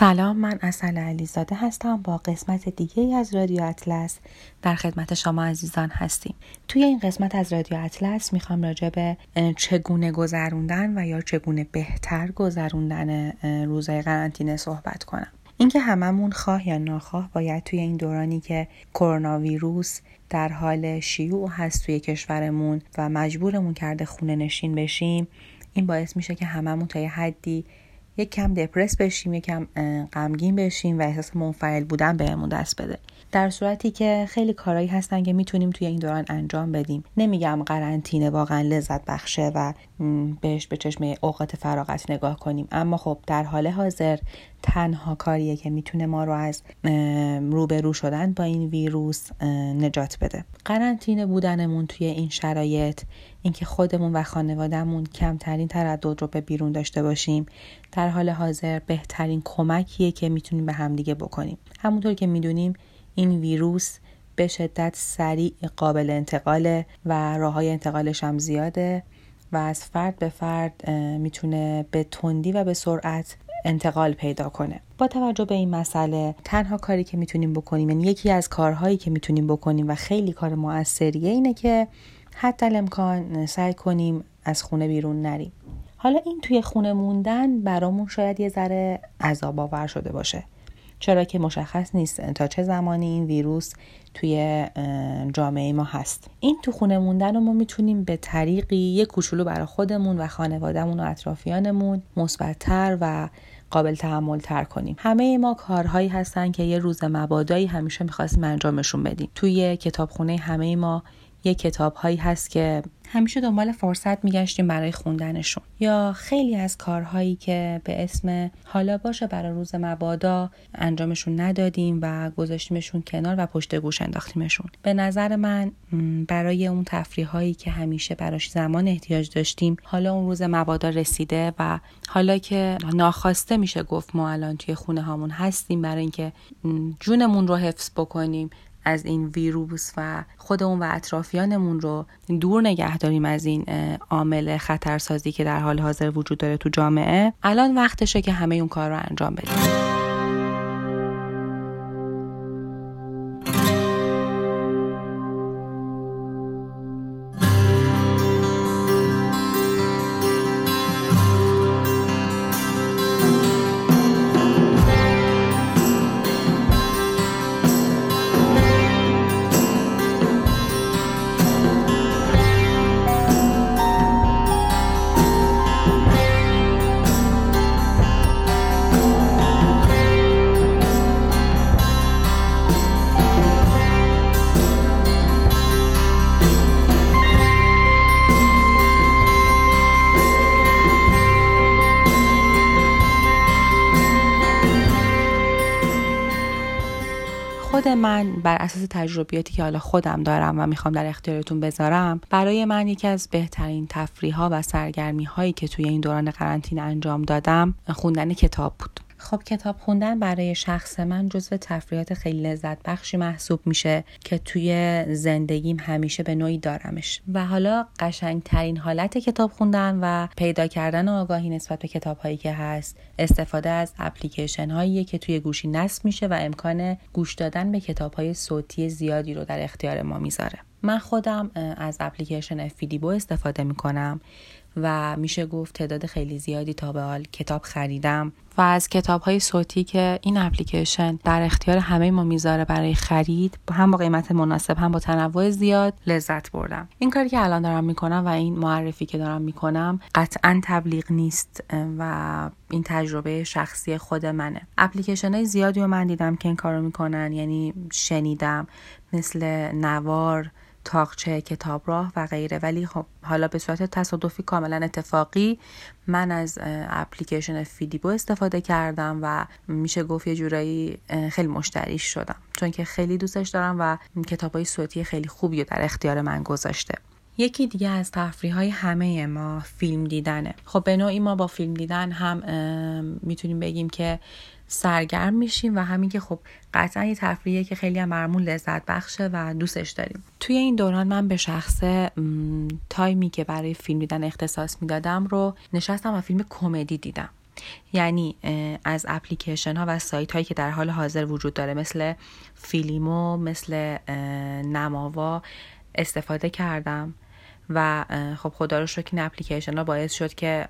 سلام من اصل علیزاده هستم با قسمت دیگه از رادیو اطلس. در خدمت شما عزیزان هستیم. توی این قسمت از رادیو اطلس می‌خوام راجع به چگونه گذروندن و یا چگونه بهتر گذروندن روزهای قرنطینه صحبت کنم. اینکه هممون خواه یا ناخواه باید توی این دورانی که کرونا ویروس در حال شیوع هست توی کشورمون و مجبورمون کرده خونه نشین بشیم این باعث میشه که هممون تا یه حدی یک کم دپرس بشیم یک کم غمگین بشیم و احساس منفعل بودن بهمون دست بده. در صورتی که خیلی کارهایی هستن که می‌تونیم توی این دوران انجام بدیم. نمیگم قرنطینه واقعا لذت بخشه و بهش به چشم اوقات فراغت نگاه کنیم. اما خب در حال حاضر تنها کاریه که می‌تونه ما رو از روبرو شدن با این ویروس نجات بده. قرنطینه بودنمون توی این شرایط اینکه خودمون و خانوادهمون کمترین تردد رو به بیرون داشته باشیم در حال حاضر بهترین کمکیه که می‌تونیم به همدیگه بکنیم. همونطور که می‌دونیم این ویروس به شدت سریع قابل انتقاله و راه های انتقالش هم زیاده و از فرد به فرد می‌تونه به تندی و به سرعت انتقال پیدا کنه. با توجه به این مسئله تنها کاری که می‌تونیم بکنیم یعنی یکی از کارهایی که می‌تونیم بکنیم و خیلی کار موثریه اینه که حتی امکان سعی کنیم از خونه بیرون نریم. حالا این توی خونه موندن برامون شاید یه ذره عذاب آور شده باشه. چرا که مشخص نیست تا چه زمانی این ویروس توی جامعه ما هست. این تو خونه موندن رو ما می‌تونیم به طریقی یه کوچولو برای خودمون و خانوادهمون و اطرافیانمون مثبتتر و قابل تحمل تر کنیم. همه ما کارهایی هستن که یه روز مبادایی همیشه می‌خواستیم انجامشون بدیم. توی کتابخونه همه ما یه کتاب هایی هست که همیشه دنبال فرصت میگشتیم برای خوندنشون. یا خیلی از کارهایی که به اسم حالا باشه برای روز مبادا انجامشون ندادیم و گذاشتیمشون کنار و پشت گوش انداختیمشون. به نظر من برای اون تفریح هایی که همیشه براش زمان احتیاج داشتیم حالا اون روز مبادا رسیده و حالا که ناخواسته میشه گفت ما الان توی خونه هامون هستیم برای اینکه جونمون رو حفظ بکنیم از این ویروس و خودمون و اطرافیانمون رو دور نگه داریم از این عامل خطرسازی که در حال حاضر وجود داره تو جامعه. الان وقتشه که همه اون کار رو انجام بدیم. من بر اساس تجربیاتی که حالا خودم دارم و می‌خوام در اختیارتون بذارم برای من یکی از بهترین تفریح ها و سرگرمی هایی که توی این دوران قرنطینه انجام دادم خوندن کتاب بود. خب کتاب خوندن برای شخص من جزو تفریحات خیلی لذت بخشی محسوب میشه که توی زندگیم همیشه به نوعی دارمش. و حالا قشنگترین حالت کتاب خوندن و پیدا کردن آگاهی نسبت به کتاب هایی که هست استفاده از اپلیکیشن هایی که توی گوشی نصب میشه و امکان گوش دادن به کتاب های صوتی زیادی رو در اختیار ما می‌ذاره. من خودم از اپلیکیشن فیدیبو استفاده می‌کنم. و میشه گفت تعداد خیلی زیادی تا به حال کتاب خریدم. و از کتاب های صوتی که این اپلیکیشن در اختیار همه ما می‌ذاره برای خرید هم با قیمت مناسب هم با تنوع زیاد لذت بردم. این کاری که الان دارم می‌کنم و این معرفی که دارم می‌کنم قطعا تبلیغ نیست و این تجربه شخصی خود منه. اپلیکیشن های زیادی رو من دیدم که این کارو می‌کنن یعنی شنیدم مثل نوار تاقچه کتاب راه و غیره. ولی خب حالا به صورت تصادفی کاملا اتفاقی من از اپلیکیشن فیدیبو استفاده کردم و میشه گفت یه جورایی خیلی مشتریش شدم. چون که خیلی دوستش دارم و کتاب های صوتی خیلی خوبی در اختیار من گذاشته. یکی دیگه از تفریح های همه ما فیلم دیدنه. خب به نوعی ما با فیلم دیدن هم می‌تونیم بگیم که سرگرم میشیم و همین که خب قطعا یه تفریحیه که خیلی هم لذت بخشه و دوستش داریم. توی این دوران من به شخص تایمی که برای فیلم دیدن اختصاص می‌دادم رو نشستم و فیلم کمدی دیدم. یعنی از اپلیکیشن ها و سایت هایی که در حال حاضر وجود داره مثل فیلیمو مثل نماوا استفاده کردم. و خب خدا رو شکر این اپلیکیشن ها باعث شد که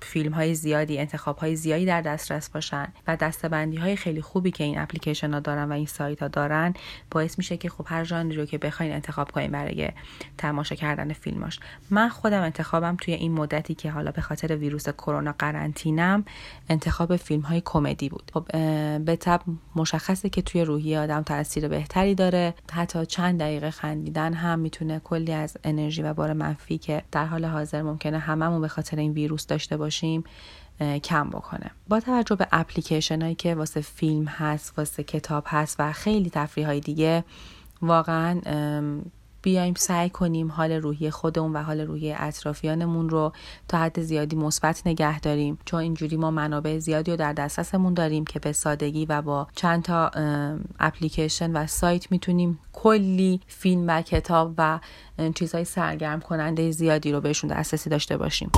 فیلم های زیادی انتخاب های زیادی در دسترس باشن و دستبندی های خیلی خوبی که این اپلیکیشن ها دارن و این سایت ها دارن باعث میشه که خب هر ژانری رو که بخواین انتخاب کنین برای تماشا کردن فیلماش. من خودم انتخابم توی این مدتی که حالا به خاطر ویروس کرونا قرنطینم انتخاب فیلم های کمدی بود. خب به تب مشخصه که توی روحی آدم تاثیر بهتری داره. حتی چند دقیقه خندیدن هم می‌تونه کلی از انرژی و بار منفی که در حال حاضر ممکنه هممون به خاطر این ویروس داشته باشیم کم بکنه. با توجه به اپلیکیشن هایی که واسه فیلم هست واسه کتاب هست و خیلی تفریح های دیگه واقعا بیایم سعی کنیم حال روحی خودمون و حال روحی اطرافیانمون رو تا حد زیادی مثبت نگه داریم. چون اینجوری ما منابع زیادی رو در دسترسمون داریم که به سادگی و با چند تا اپلیکیشن و سایت می‌تونیم کلی فیلم و کتاب و چیزهای سرگرم کننده زیادی رو بهشون دسترسی داشته باشیم.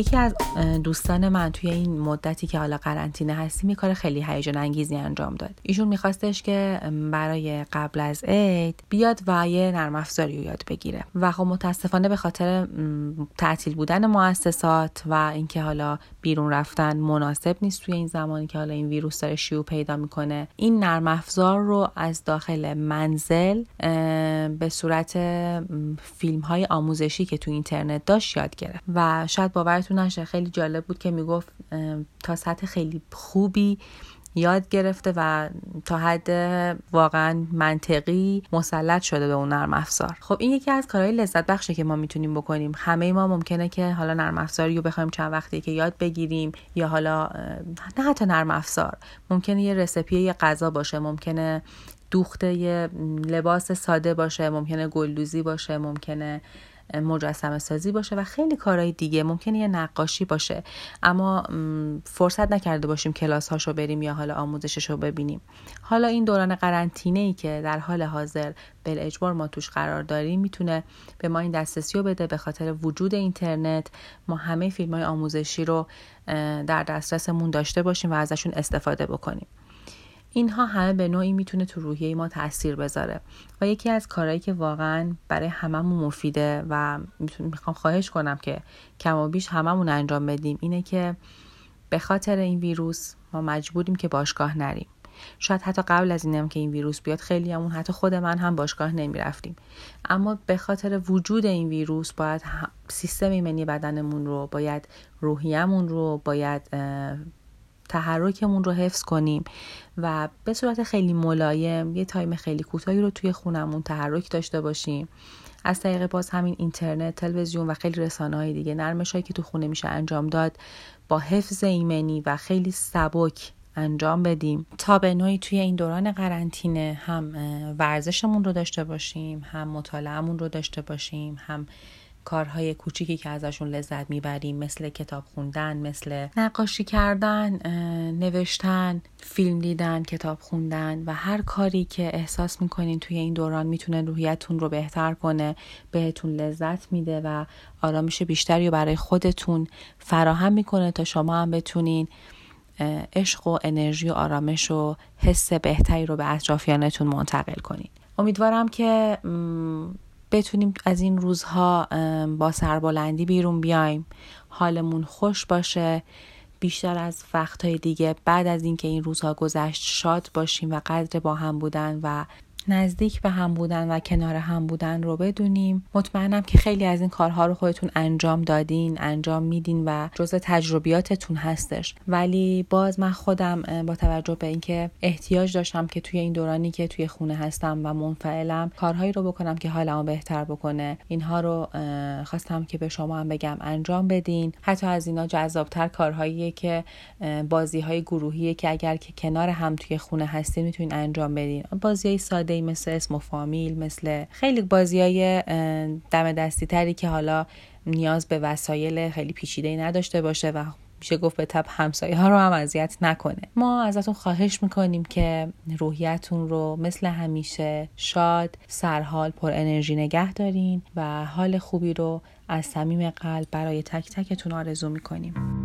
یکی از دوستان من توی این مدتی که حالا قرنطینه هستیم یه کار خیلی هیجان انگیزی انجام داد. ایشون میخواستش که برای قبل از عید بیاد و یه نرم افزاری رو یاد بگیره. و خب متاسفانه به خاطر تعطیل بودن مؤسسات و اینکه حالا بیرون رفتن مناسب نیست توی این زمانی که حالا این ویروس داره شیوع پیدا می‌کنه. این نرم افزار رو از داخل منزل به صورت فیلم های آموزشی که تو اینترنت داشت یاد گرفت. و شاید باورتون نشه خیلی جالب بود که می‌گفت تا سطح خیلی خوبی یاد گرفته و تا حد واقعا منطقی مسلط شده به اون نرم افزار. خب این یکی از کارهای لذت بخشه که ما می‌تونیم بکنیم. همه ما ممکنه که حالا نرم افزاری رو بخوایم چند وقتی که یاد بگیریم یا حالا نه حتی نرم افزار. ممکنه یه رسپی یه غذا باشه ممکنه دوخته یه لباس ساده باشه ممکنه گلدوزی باشه ممکنه مجسمه سازی باشه و خیلی کارهای دیگه. ممکنه یه نقاشی باشه. اما فرصت نکرده باشیم کلاس هاشو بریم یا حالا آموزشش رو ببینیم. حالا این دوران قرنطینه ای که در حال حاضر بل اجبار ما توش قرار داریم می‌تونه به ما این دسترسی رو بده به خاطر وجود اینترنت. ما همه فیلم های آموزشی رو در دسترسمون داشته باشیم و ازشون استفاده بکنیم. اینها همه به نوعی می‌تونه تو روحیه ما تاثیر بذاره و یکی از کارهایی که واقعا برای هممون مفیده و می‌خوام خواهش کنم که کم و بیش هممون انجام بدیم اینه که به خاطر این ویروس ما مجبوریم که باشگاه نریم. شاید حتی قبل از اینم که این ویروس بیاد خیلی همون حتی خود من هم باشگاه نمی رفتیم اما به خاطر وجود این ویروس باید سیستم ایمنی بدنمون رو باید روحیمون رو باید تحرکمون رو حفظ کنیم و به صورت خیلی ملایم یه تایم خیلی کوتاهی رو توی خونمون تحرک داشته باشیم. از طریق باز همین اینترنت تلویزیون و خیلی رسانه های دیگه نرمش هایی که تو خونه میشه انجام داد با حفظ ایمنی و خیلی سبک انجام بدیم. تا به نوعی توی این دوران قرنطینه هم ورزشمون رو داشته باشیم هم مطالعهمون رو داشته باشیم هم کارهای کوچیکی که ازشون لذت می‌بریم مثل کتاب خوندن مثل نقاشی کردن نوشتن فیلم دیدن کتاب خوندن و هر کاری که احساس می‌کنین توی این دوران می‌تونه روحیتون رو بهتر کنه بهتون لذت میده و آرامش بیشتری رو برای خودتون فراهم می‌کنه تا شما هم بتونین عشق و انرژی و آرامش و حس بهتری رو به اطرافیانتون منتقل کنین. امیدوارم که بتونیم از این روزها با سربلندی بیرون بیایم. حالمون خوش باشه. بیشتر از وقتهای دیگه بعد از اینکه این روزها گذشت شاد باشیم و قدر با هم بودن و نزدیک به هم بودن و کنار هم بودن رو بدونیم. مطمئنم که خیلی از این کارها رو خودتون انجام دادین انجام میدین و جزء تجربیاتتون هستش. ولی باز من خودم با توجه به اینکه احتیاج داشتم که توی این دورانی که توی خونه هستم و منفعلم کارهایی رو بکنم که حالمو بهتر بکنه. اینها رو خواستم که به شما هم بگم انجام بدین. حتی از اینا جذابتر کارهایی که بازی های گروهیه که اگر که کنار هم توی خونه هستین می‌تونین انجام بدین. بازی ساده مثل اسم و فامیل مثل خیلی بازی های دم دستی تری که حالا نیاز به وسایل خیلی پیچیده نداشته باشه و میشه گفت به تب همسایه ها رو هم اذیت نکنه. ما ازتون خواهش می‌کنیم که روحیتون رو مثل همیشه شاد سرحال پر انرژی نگه دارین و حال خوبی رو از صمیم قلب برای تک تکتون آرزو می‌کنیم.